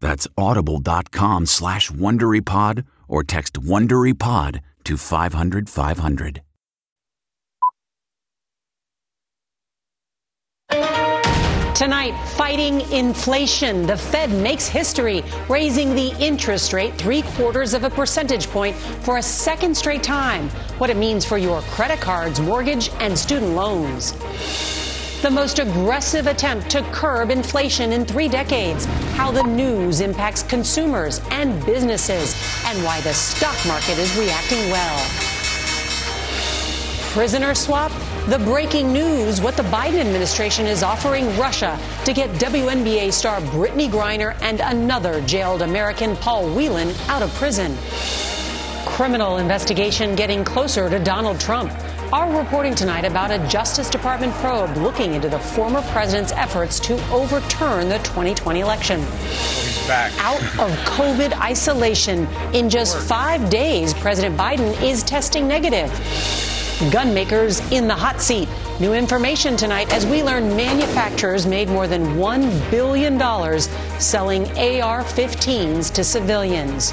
That's audible.com slash WonderyPod or text WonderyPod to 500 500. Tonight, fighting inflation. The Fed makes history, raising the interest rate three quarters of a percentage point for a second straight time. What it means for your credit cards, mortgage, and student loans the most aggressive attempt to curb inflation in three decades, how the news impacts consumers and businesses, and why the stock market is reacting well. Prisoner swap? The breaking news what the Biden administration is offering Russia to get WNBA star Brittney Griner and another jailed American Paul Whelan out of prison. Criminal investigation getting closer to Donald Trump. Our reporting tonight about a Justice Department probe looking into the former president's efforts to overturn the 2020 election. Out of COVID isolation. In just five days, President Biden is testing negative. Gunmakers in the hot seat. New information tonight as we learn manufacturers made more than $1 billion selling AR 15s to civilians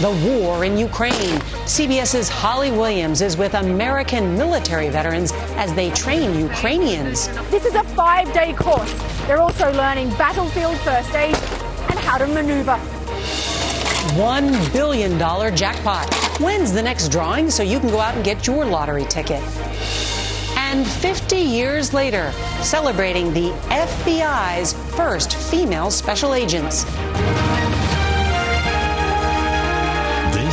the war in Ukraine. CBS's Holly Williams is with American military veterans as they train Ukrainians. This is a five day course. They're also learning battlefield first aid and how to maneuver. $1 billion jackpot. When's the next drawing so you can go out and get your lottery ticket? And 50 years later, celebrating the FBI's first female special agents.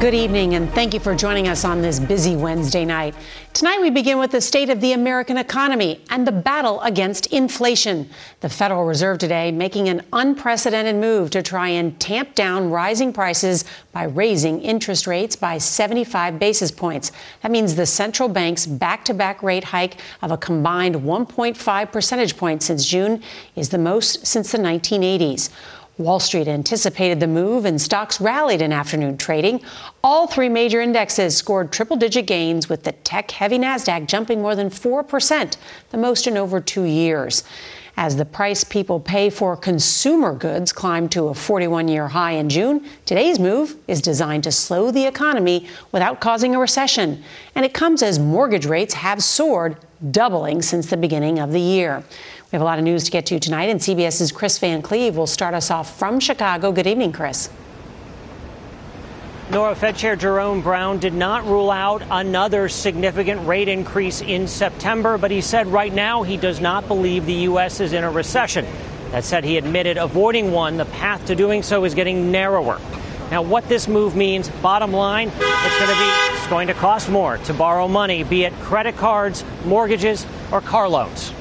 Good evening, and thank you for joining us on this busy Wednesday night. Tonight, we begin with the state of the American economy and the battle against inflation. The Federal Reserve today making an unprecedented move to try and tamp down rising prices by raising interest rates by 75 basis points. That means the central bank's back to back rate hike of a combined 1.5 percentage points since June is the most since the 1980s. Wall Street anticipated the move and stocks rallied in afternoon trading. All three major indexes scored triple digit gains, with the tech heavy NASDAQ jumping more than 4%, the most in over two years. As the price people pay for consumer goods climbed to a 41 year high in June, today's move is designed to slow the economy without causing a recession. And it comes as mortgage rates have soared, doubling since the beginning of the year. We have a lot of news to get to tonight, and CBS's Chris Van Cleave will start us off from Chicago. Good evening, Chris. Norah Fed Chair Jerome Powell did not rule out another significant rate increase in September, but he said right now he does not believe the U.S. is in a recession. That said, he admitted avoiding one, the path to doing so is getting narrower. Now, what this move means, bottom line, it's going to be it's going to cost more to borrow money, be it credit cards, mortgages, or car loans.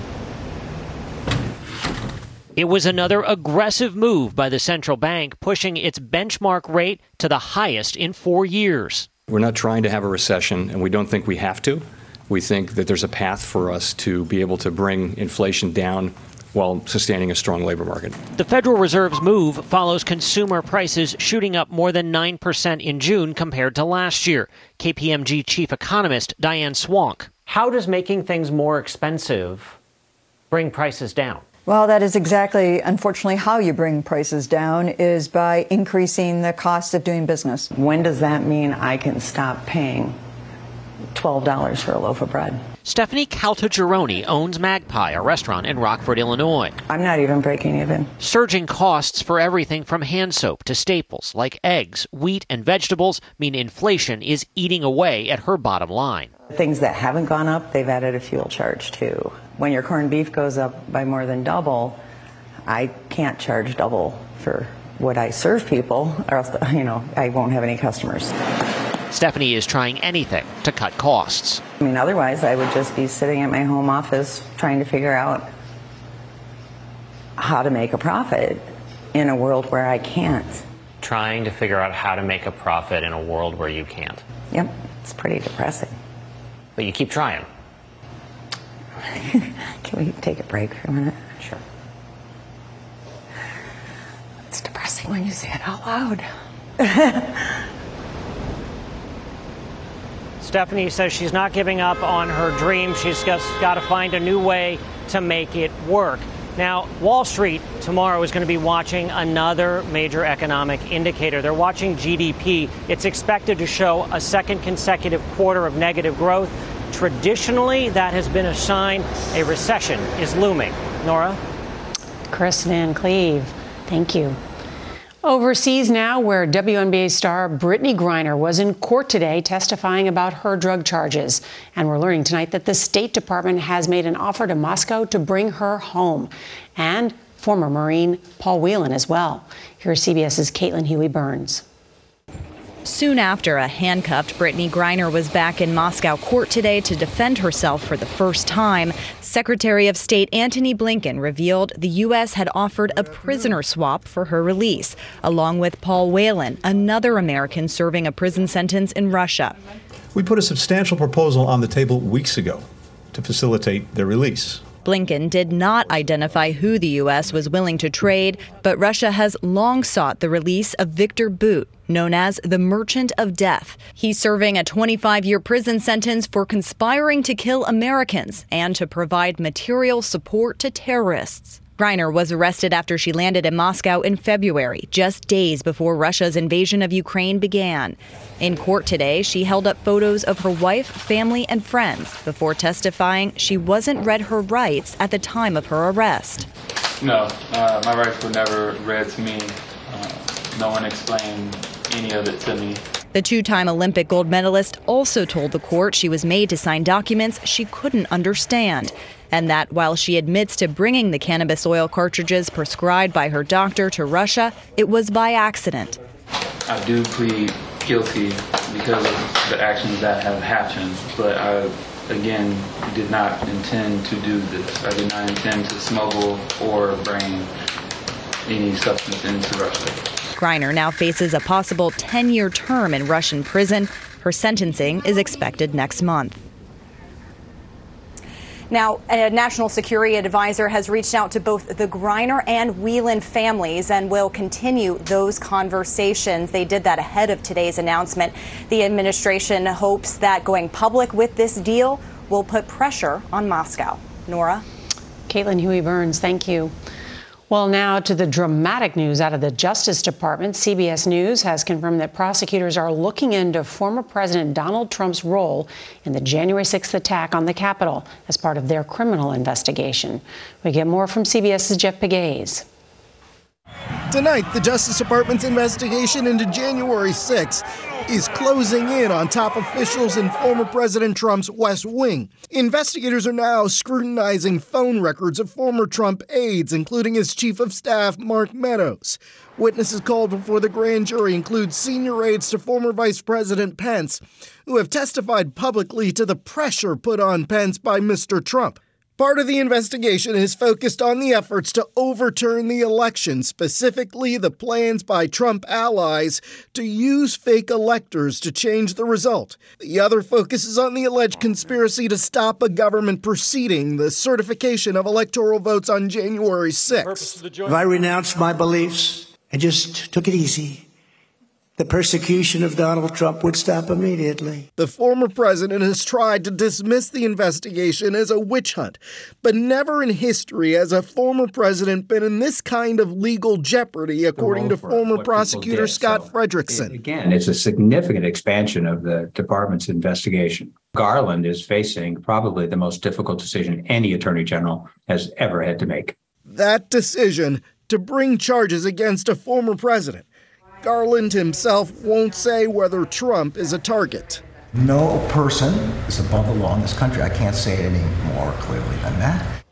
It was another aggressive move by the central bank, pushing its benchmark rate to the highest in four years. We're not trying to have a recession, and we don't think we have to. We think that there's a path for us to be able to bring inflation down while sustaining a strong labor market. The Federal Reserve's move follows consumer prices shooting up more than 9% in June compared to last year. KPMG chief economist Diane Swonk. How does making things more expensive bring prices down? Well, that is exactly, unfortunately, how you bring prices down is by increasing the cost of doing business. When does that mean I can stop paying $12 for a loaf of bread? Stephanie Caltagirone owns Magpie, a restaurant in Rockford, Illinois. I'm not even breaking even. Surging costs for everything from hand soap to staples like eggs, wheat, and vegetables mean inflation is eating away at her bottom line. Things that haven't gone up, they've added a fuel charge too. When your corned beef goes up by more than double, I can't charge double for what I serve people, or else, you know, I won't have any customers. Stephanie is trying anything to cut costs. I mean, otherwise, I would just be sitting at my home office trying to figure out how to make a profit in a world where I can't. Trying to figure out how to make a profit in a world where you can't. Yep, it's pretty depressing. But you keep trying. Can we take a break for a minute? Sure. It's depressing when you say it out loud. Stephanie says she's not giving up on her dream. She's just got to find a new way to make it work. Now, Wall Street tomorrow is going to be watching another major economic indicator. They're watching GDP. It's expected to show a second consecutive quarter of negative growth. Traditionally, that has been a sign a recession is looming. Norah? Chris Van Cleave, thank you. Overseas now, where WNBA star Brittney Griner was in court today testifying about her drug charges. And we're learning tonight that the State Department has made an offer to Moscow to bring her home. And former Marine Paul Whelan as well. Here's CBS's Caitlin Huey Burns. Soon after, a handcuffed Brittney Griner was back in Moscow court today to defend herself for the first time. Secretary of State Antony Blinken revealed the U.S. had offered a prisoner swap for her release, along with Paul Whelan, another American serving a prison sentence in Russia. We put a substantial proposal on the table weeks ago to facilitate their release. Blinken did not identify who the U.S. was willing to trade, but Russia has long sought the release of Victor Bout, known as the Merchant of Death. He's serving a 25 year prison sentence for conspiring to kill Americans and to provide material support to terrorists. Griner was arrested after she landed in Moscow in February, just days before Russia's invasion of Ukraine began. In court today, she held up photos of her wife, family, and friends before testifying she wasn't read her rights at the time of her arrest. No, uh, my rights were never read to me. Uh, no one explained any of it to me. The two time Olympic gold medalist also told the court she was made to sign documents she couldn't understand and that while she admits to bringing the cannabis oil cartridges prescribed by her doctor to Russia, it was by accident. I do plead guilty because of the actions that have happened, but I, again, did not intend to do this. I did not intend to smuggle or bring any substance into Russia. Griner now faces a possible 10 year term in Russian prison. Her sentencing is expected next month. Now, a national security advisor has reached out to both the Griner and Whelan families and will continue those conversations. They did that ahead of today's announcement. The administration hopes that going public with this deal will put pressure on Moscow. Norah? Caitlin Huey Burns, thank you. Well, now to the dramatic news out of the Justice Department. CBS News has confirmed that prosecutors are looking into former President Donald Trump's role in the January 6th attack on the Capitol as part of their criminal investigation. We get more from CBS's Jeff Pegues. Tonight, the Justice Department's investigation into January 6 is closing in on top officials in former President Trump's West Wing. Investigators are now scrutinizing phone records of former Trump aides, including his chief of staff, Mark Meadows. Witnesses called before the grand jury include senior aides to former Vice President Pence, who have testified publicly to the pressure put on Pence by Mr. Trump. Part of the investigation is focused on the efforts to overturn the election, specifically the plans by Trump allies to use fake electors to change the result. The other focuses on the alleged conspiracy to stop a government proceeding, the certification of electoral votes on January 6th. If I renounced my beliefs and just took it easy, the persecution of Donald Trump would stop immediately. The former president has tried to dismiss the investigation as a witch hunt, but never in history has a former president been in this kind of legal jeopardy, according to former prosecutor Scott so, Frederickson. Again, it's a significant expansion of the department's investigation. Garland is facing probably the most difficult decision any attorney general has ever had to make. That decision to bring charges against a former president Garland himself won't say whether Trump is a target. No person is above the law in this country. I can't say it any more clearly than that.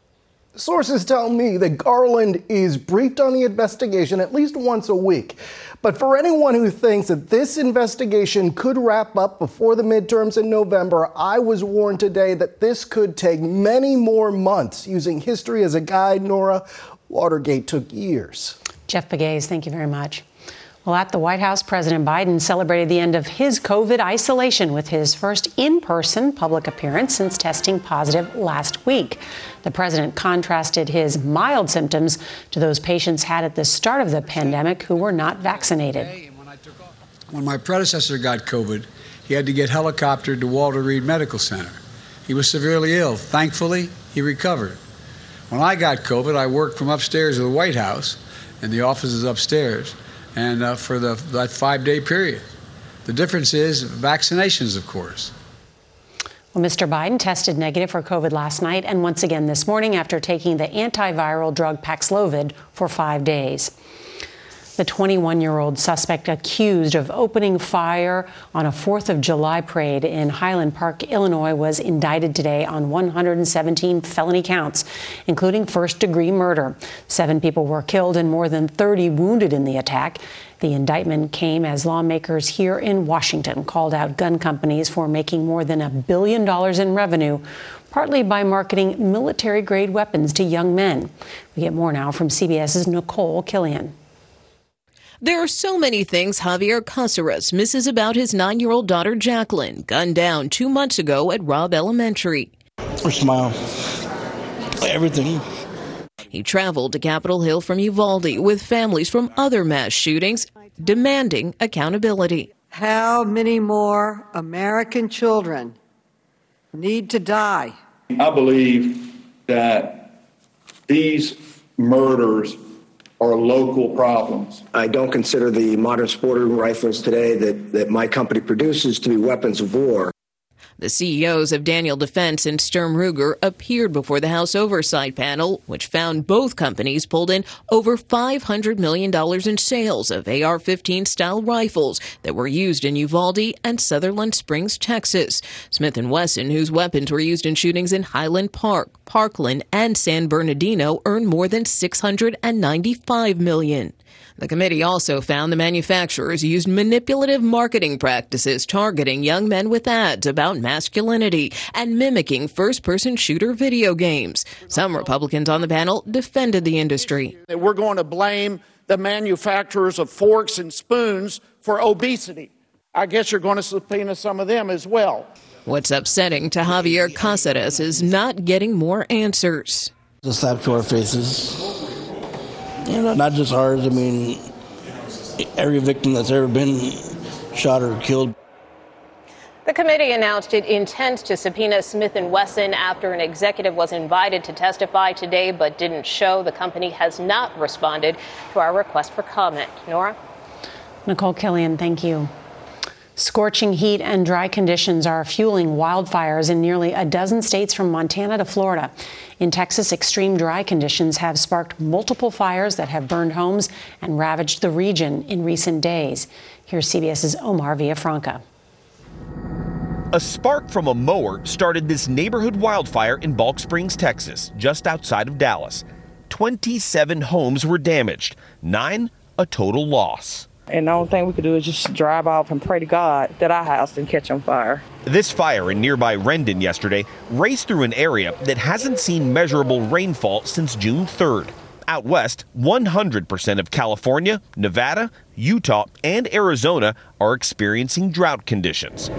Sources tell me that Garland is briefed on the investigation at least once a week. But for anyone who thinks that this investigation could wrap up before the midterms in November, I was warned today that this could take many more months. Using history as a guide, Norah, Watergate took years. Jeff Pegues, thank you very much. Well, at the White House, President Biden celebrated the end of his COVID isolation with his first in person public appearance since testing positive last week. The president contrasted his mild symptoms to those patients had at the start of the pandemic who were not vaccinated. When my predecessor got COVID, he had to get helicoptered to Walter Reed Medical Center. He was severely ill. Thankfully, he recovered. When I got COVID, I worked from upstairs of the White House, and the office is upstairs and uh, for the, that five day period. The difference is vaccinations, of course. Well, Mr. Biden tested negative for COVID last night and once again this morning after taking the antiviral drug Paxlovid for five days. The 21 year old suspect accused of opening fire on a 4th of July parade in Highland Park, Illinois, was indicted today on 117 felony counts, including first degree murder. Seven people were killed and more than 30 wounded in the attack. The indictment came as lawmakers here in Washington called out gun companies for making more than a billion dollars in revenue partly by marketing military grade weapons to young men. We get more now from CBS's Nicole Killion. There are so many things Javier Caceres misses about his nine year old daughter Jacqueline, gunned down two months ago at Robb Elementary. Her smile, everything. He traveled to Capitol Hill from Uvalde with families from other mass shootings, demanding accountability. How many more American children need to die? I believe that these murders are local problems. I don't consider the modern sporting rifles today that, that my company produces to be weapons of war. The CEOs of Daniel Defense and Sturm Ruger appeared before the House Oversight Panel, which found both companies pulled in over $500 million in sales of AR 15 style rifles that were used in Uvalde and Sutherland Springs, Texas. Smith & Wesson, whose weapons were used in shootings in Highland Park, Parkland, and San Bernardino, earned more than $695 million. The committee also found the manufacturers used manipulative marketing practices targeting young men with ads about masculinity and mimicking first person shooter video games. Some Republicans on the panel defended the industry. We're going to blame the manufacturers of forks and spoons for obesity. I guess you're going to subpoena some of them as well. What's upsetting to Javier Caceres is not getting more answers. The slap to our faces you know, not just ours. I mean, every victim that's ever been shot or killed. The committee announced it intends to subpoena Smith & Wesson after an executive was invited to testify today but didn't show. The company has not responded to our request for comment. Norah? Nicole Killion, thank you. Scorching heat and dry conditions are fueling wildfires in nearly a dozen states from Montana to Florida. In Texas, extreme dry conditions have sparked multiple fires that have burned homes and ravaged the region in recent days. Here's CBS's Omar Villafranca. A spark from a mower started this neighborhood wildfire in Balch Springs, Texas, just outside of Dallas. 27 homes were damaged, nine a total loss. And the only thing we could do is just drive off and pray to God that our house didn't catch on fire. This fire in nearby Rendon yesterday raced through an area that hasn't seen measurable rainfall since June 3rd. Out west, 100% of California, Nevada, Utah, and Arizona are experiencing drought conditions.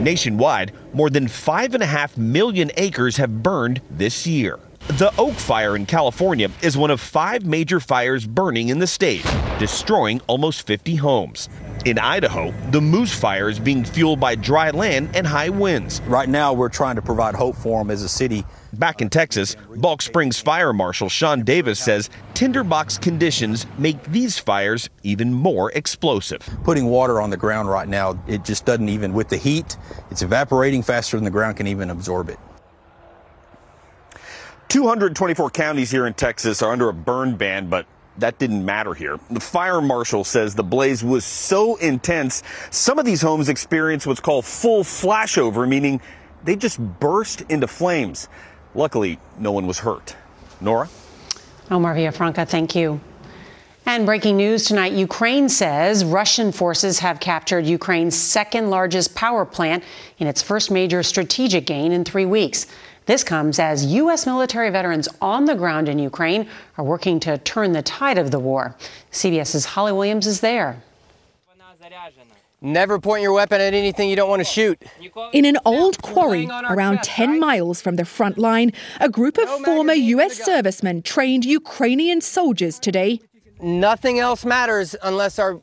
Nationwide, more than 5.5 million acres have burned this year. The Oak Fire in California is one of five major fires burning in the state, destroying almost 50 homes. In Idaho, the Moose Fire is being fueled by dry land and high winds. Right now, we're trying to provide hope for them as a city. Back in Texas, Balch Springs Fire Marshal Sean Davis says tinderbox conditions make these fires even more explosive. Putting water on the ground right now, it just doesn't even, with the heat, it's evaporating faster than the ground can even absorb it. 224 counties here in Texas are under a burn ban, but that didn't matter here. The fire marshal says the blaze was so intense, some of these homes experienced what's called full flashover, meaning they just burst into flames. Luckily, no one was hurt. Norah? Omar Villafranca, thank you. And breaking news tonight Ukraine says Russian forces have captured Ukraine's second largest power plant in its first major strategic gain in three weeks. This comes as U.S. military veterans on the ground in Ukraine are working to turn the tide of the war. CBS's Holly Williams is there. Never point your weapon at anything you don't want to shoot. In an old quarry around 10 miles from the front line, a group of former U.S. servicemen trained Ukrainian soldiers today. Nothing else matters unless our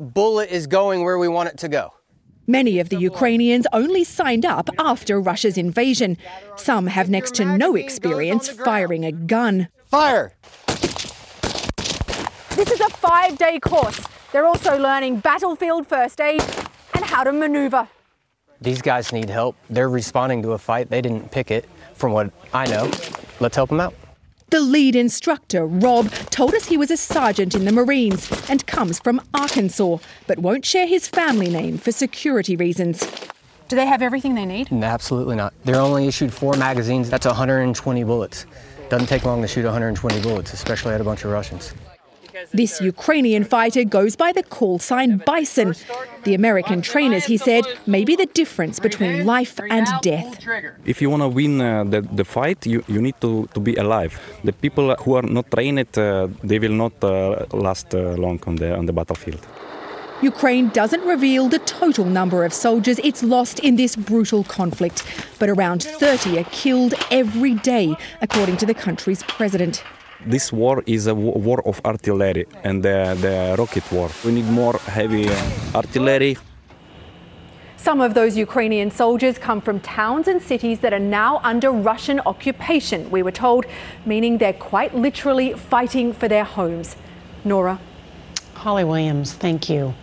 bullet is going where we want it to go. Many of the Ukrainians only signed up after Russia's invasion. Some have next to no experience firing a gun. Fire! This is a five day course. They're also learning battlefield first aid and how to maneuver. These guys need help. They're responding to a fight. They didn't pick it, from what I know. Let's help them out. The lead instructor, Rob, told us he was a sergeant in the Marines and comes from Arkansas, but won't share his family name for security reasons. Do they have everything they need? No, absolutely not. They're only issued four magazines. That's 120 bullets. Doesn't take long to shoot 120 bullets, especially at a bunch of Russians. This Ukrainian fighter goes by the call sign Bison. The American trainers, he said, may be the difference between life and death. If you want to win uh, the, the fight, you, you need to, to be alive. The people who are not trained, uh, they will not uh, last uh, long on the, on the battlefield. Ukraine doesn't reveal the total number of soldiers it's lost in this brutal conflict, but around 30 are killed every day, according to the country's president. This war is a war of artillery and the, the rocket war. We need more heavy uh, artillery. Some of those Ukrainian soldiers come from towns and cities that are now under Russian occupation, we were told, meaning they're quite literally fighting for their homes. Norah. Holly Williams, thank you.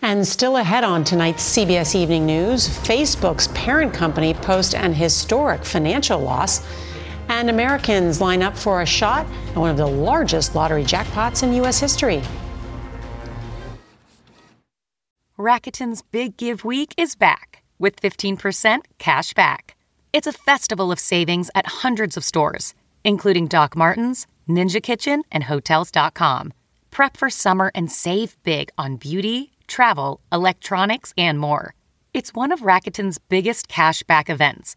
And still ahead on tonight's CBS Evening News, Facebook's parent company posts an historic financial loss and Americans line up for a shot at one of the largest lottery jackpots in U.S. history. Rakuten's Big Give Week is back with 15% cash back. It's a festival of savings at hundreds of stores, including Doc Martens, Ninja Kitchen, and Hotels.com. Prep for summer and save big on beauty, travel, electronics, and more. It's one of Rakuten's biggest cash back events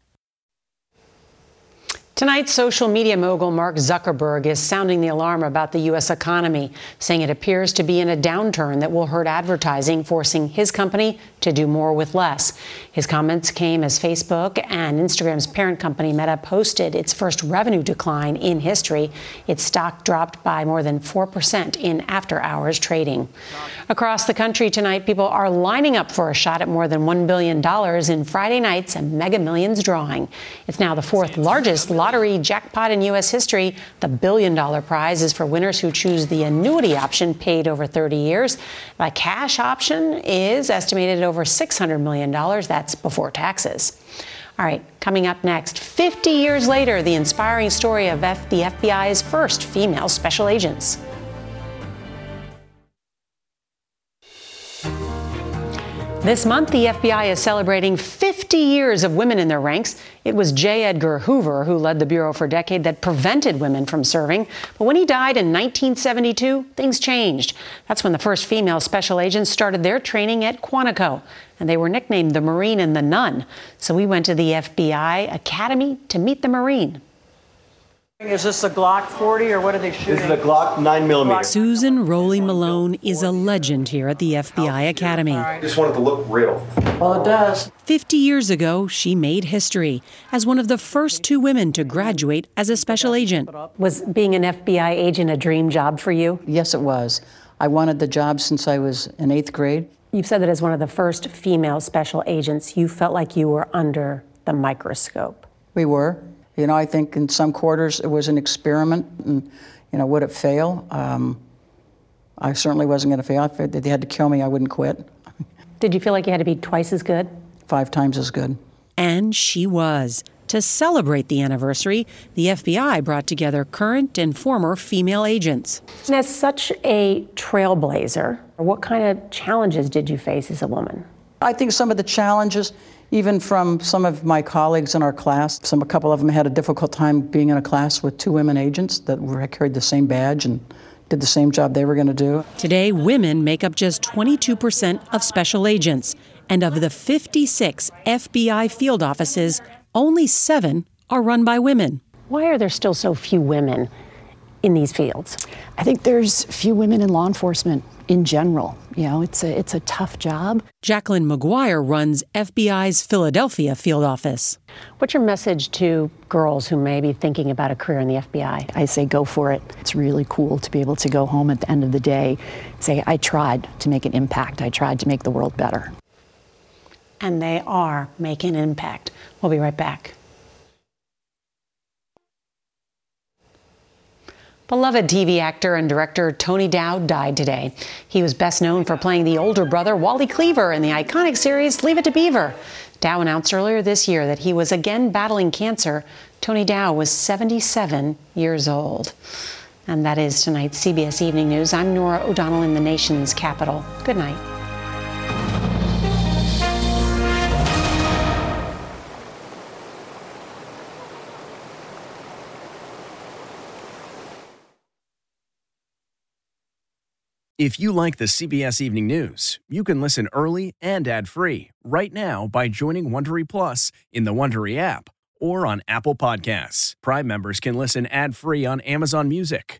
Tonight, social media mogul Mark Zuckerberg is sounding the alarm about the U.S. economy, saying it appears to be in a downturn that will hurt advertising, forcing his company to do more with less. His comments came as Facebook and Instagram's parent company Meta posted its first revenue decline in history. Its stock dropped by more than 4% in after hours trading. Across the country tonight, people are lining up for a shot at more than $1 billion in Friday night's Mega Millions drawing. It's now the fourth largest lottery jackpot in U.S. history. The billion dollar prize is for winners who choose the annuity option paid over 30 years. The cash option is estimated at over $600 million. That's before taxes. All right, coming up next, 50 years later, the inspiring story of F- the FBI's first female special agents. This month, the FBI is celebrating 50 years of women in their ranks. It was J. Edgar Hoover who led the Bureau for a decade that prevented women from serving. But when he died in 1972, things changed. That's when the first female special agents started their training at Quantico, and they were nicknamed the Marine and the Nun. So we went to the FBI Academy to meet the Marine. Is this a Glock 40 or what are they shooting? This is a Glock 9 millimeter. Susan Roley Malone is a legend here at the FBI Academy. I just wanted to look real. Well, it does. 50 years ago, she made history as one of the first two women to graduate as a special agent. Was being an FBI agent a dream job for you? Yes, it was. I wanted the job since I was in eighth grade. You've said that as one of the first female special agents, you felt like you were under the microscope. We were. You know, I think in some quarters it was an experiment, and you know, would it fail? Um, I certainly wasn't going to fail. If they had to kill me, I wouldn't quit. Did you feel like you had to be twice as good? Five times as good. And she was. To celebrate the anniversary, the FBI brought together current and former female agents. And as such a trailblazer, what kind of challenges did you face as a woman? I think some of the challenges, even from some of my colleagues in our class, some a couple of them had a difficult time being in a class with two women agents that were, carried the same badge and did the same job they were going to do. Today, women make up just 22% of special agents, and of the 56 FBI field offices, only seven are run by women. Why are there still so few women in these fields? I think there's few women in law enforcement in general. You know, it's a it's a tough job. Jacqueline Maguire runs FBI's Philadelphia field office. What's your message to girls who may be thinking about a career in the FBI? I say go for it. It's really cool to be able to go home at the end of the day, say I tried to make an impact. I tried to make the world better. And they are making an impact. We'll be right back. Beloved TV actor and director Tony Dow died today. He was best known for playing the older brother Wally Cleaver in the iconic series Leave It to Beaver. Dow announced earlier this year that he was again battling cancer. Tony Dow was 77 years old. And that is tonight's CBS Evening News. I'm Norah O'Donnell in the nation's capital. Good night. If you like the CBS Evening News, you can listen early and ad-free right now by joining Wondery Plus in the Wondery app or on Apple Podcasts. Prime members can listen ad-free on Amazon Music.